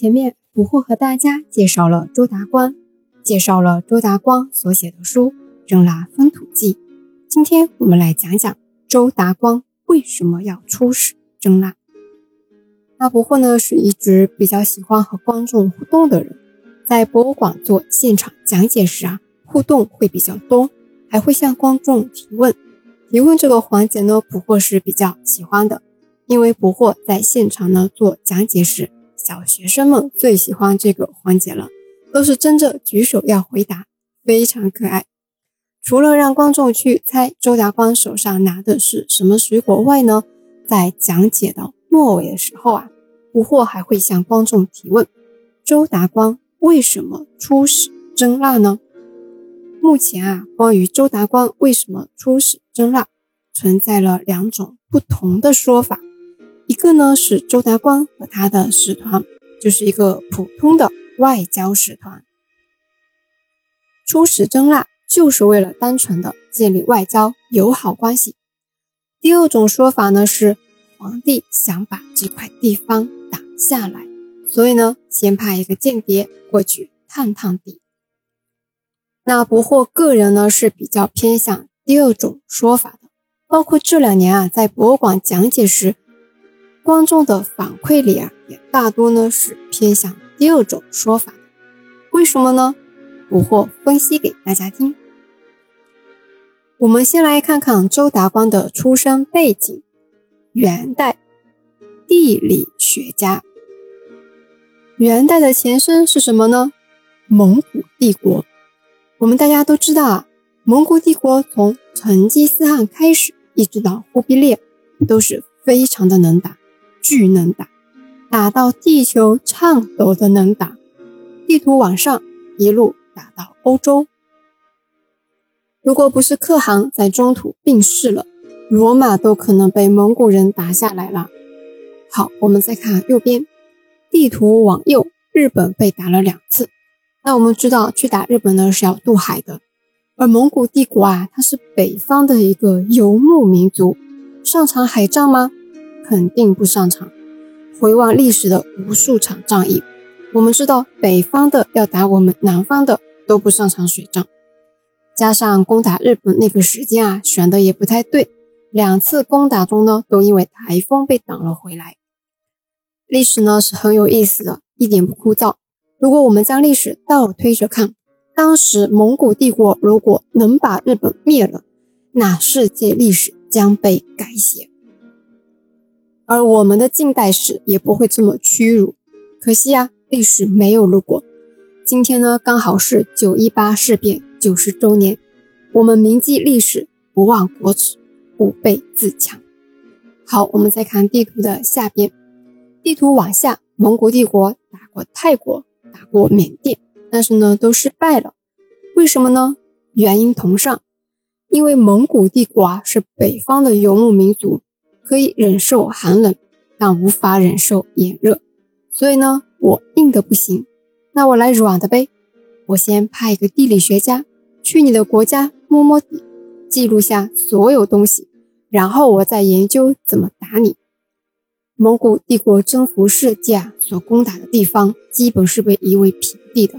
前面捕获和大家介绍了周达光，介绍了周达光所写的书《征腊封土记》。今天我们来讲讲周达光为什么要出使征腊。那捕获呢是一直比较喜欢和观众互动的人，在博物馆做现场讲解时啊，互动会比较多，还会向观众提问。提问这个环节呢，捕获是比较喜欢的，因为捕获在现场呢做讲解时。小学生们最喜欢这个环节了，都是争着举手要回答，非常可爱。除了让观众去猜周达光手上拿的是什么水果外呢，在讲解到末尾的时候啊，不惑还会向观众提问：周达光为什么出使征腊呢？目前啊，关于周达光为什么出使征腊，存在了两种不同的说法。一个呢是周达光和他的使团，就是一个普通的外交使团，出使征腊就是为了单纯的建立外交友好关系。第二种说法呢是皇帝想把这块地方打下来，所以呢先派一个间谍过去探探底。那不惑个人呢是比较偏向第二种说法的，包括这两年啊在博物馆讲解时。观众的反馈里啊，也大多呢是偏向第二种说法的。为什么呢？我或分析给大家听。我们先来看看周达光的出生背景：元代地理学家。元代的前身是什么呢？蒙古帝国。我们大家都知道啊，蒙古帝国从成吉思汗开始，一直到忽必烈，都是非常的能打。巨能打，打到地球颤抖的能打，地图往上一路打到欧洲。如果不是可汗在中途病逝了，罗马都可能被蒙古人打下来了。好，我们再看右边，地图往右，日本被打了两次。那我们知道去打日本呢是要渡海的，而蒙古帝国啊，它是北方的一个游牧民族，擅长海战吗？肯定不上场。回望历史的无数场战役，我们知道北方的要打我们南方的都不擅长水仗。加上攻打日本那个时间啊，选的也不太对。两次攻打中呢，都因为台风被挡了回来。历史呢是很有意思的，一点不枯燥。如果我们将历史倒推着看，当时蒙古帝国如果能把日本灭了，那世界历史将被改写。而我们的近代史也不会这么屈辱，可惜啊，历史没有如果。今天呢，刚好是九一八事变九十周年，我们铭记历史，不忘国耻，不卑自强。好，我们再看地图的下边，地图往下，蒙古帝国打过泰国，打过缅甸，但是呢，都失败了。为什么呢？原因同上，因为蒙古帝国啊是北方的游牧民族。可以忍受寒冷，但无法忍受炎热。所以呢，我硬的不行，那我来软的呗。我先派一个地理学家去你的国家摸摸底，记录下所有东西，然后我再研究怎么打你。蒙古帝国征服世界，所攻打的地方基本是被夷为平地的，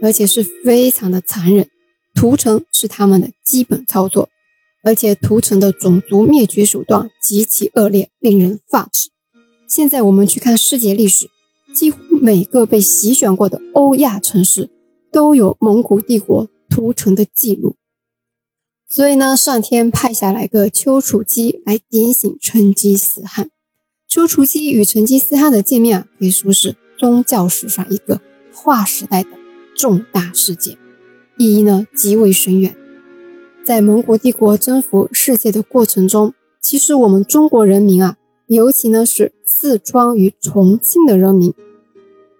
而且是非常的残忍。屠城是他们的基本操作。而且屠城的种族灭绝手段极其恶劣，令人发指。现在我们去看世界历史，几乎每个被席卷过的欧亚城市都有蒙古帝国屠城的记录。所以呢，上天派下来个丘处机来点醒成吉思汗。丘处机与成吉思汗的见面啊，可以说是宗教史上一个划时代的重大事件，意义呢极为深远。在蒙古帝国征服世界的过程中，其实我们中国人民啊，尤其呢是四川与重庆的人民，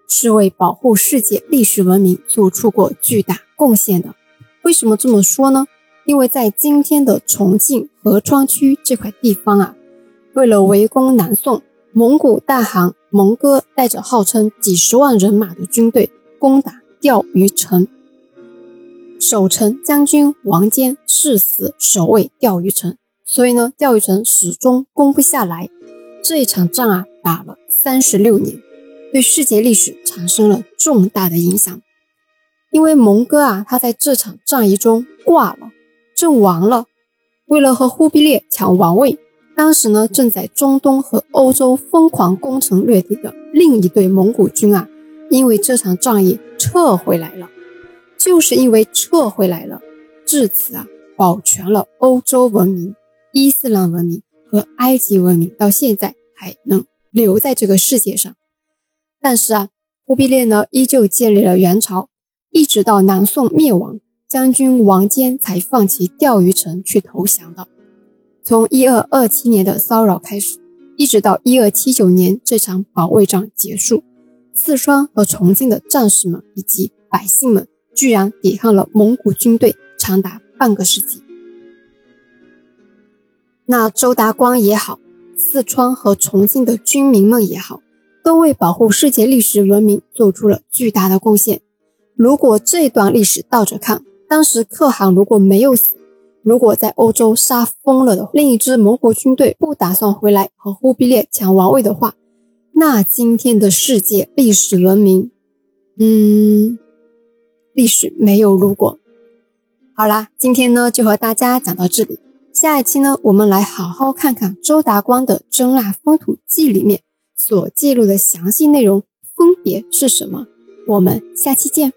是为保护世界历史文明做出过巨大贡献的。为什么这么说呢？因为在今天的重庆合川区这块地方啊，为了围攻南宋，蒙古大汗蒙哥带着号称几十万人马的军队攻打钓鱼城。守城将军王坚誓死守卫钓鱼城，所以呢，钓鱼城始终攻不下来。这一场仗啊，打了三十六年，对世界历史产生了重大的影响。因为蒙哥啊，他在这场战役中挂了，阵亡了。为了和忽必烈抢王位，当时呢正在中东和欧洲疯狂攻城略地的另一队蒙古军啊，因为这场战役撤回来了。就是因为撤回来了，至此啊，保全了欧洲文明、伊斯兰文明和埃及文明，到现在还能留在这个世界上。但是啊，忽必烈呢，依旧建立了元朝。一直到南宋灭亡，将军王坚才放弃钓鱼城去投降的。从一二二七年的骚扰开始，一直到一二七九年这场保卫战结束，四川和重庆的战士们以及百姓们居然抵抗了蒙古军队长达半个世纪。那周达光也好，四川和重庆的军民们也好，都为保护世界历史文明做出了巨大的贡献。如果这段历史倒着看，当时可汗如果没有死，如果在欧洲杀疯了的另一支蒙古军队不打算回来和忽必烈抢王位的话，那今天的世界历史文明，嗯，历史没有如果。好啦，今天呢就和大家讲到这里，下一期呢我们来好好看看周达光的《征腊风土记》里面所记录的详细内容分别是什么。我们下期见。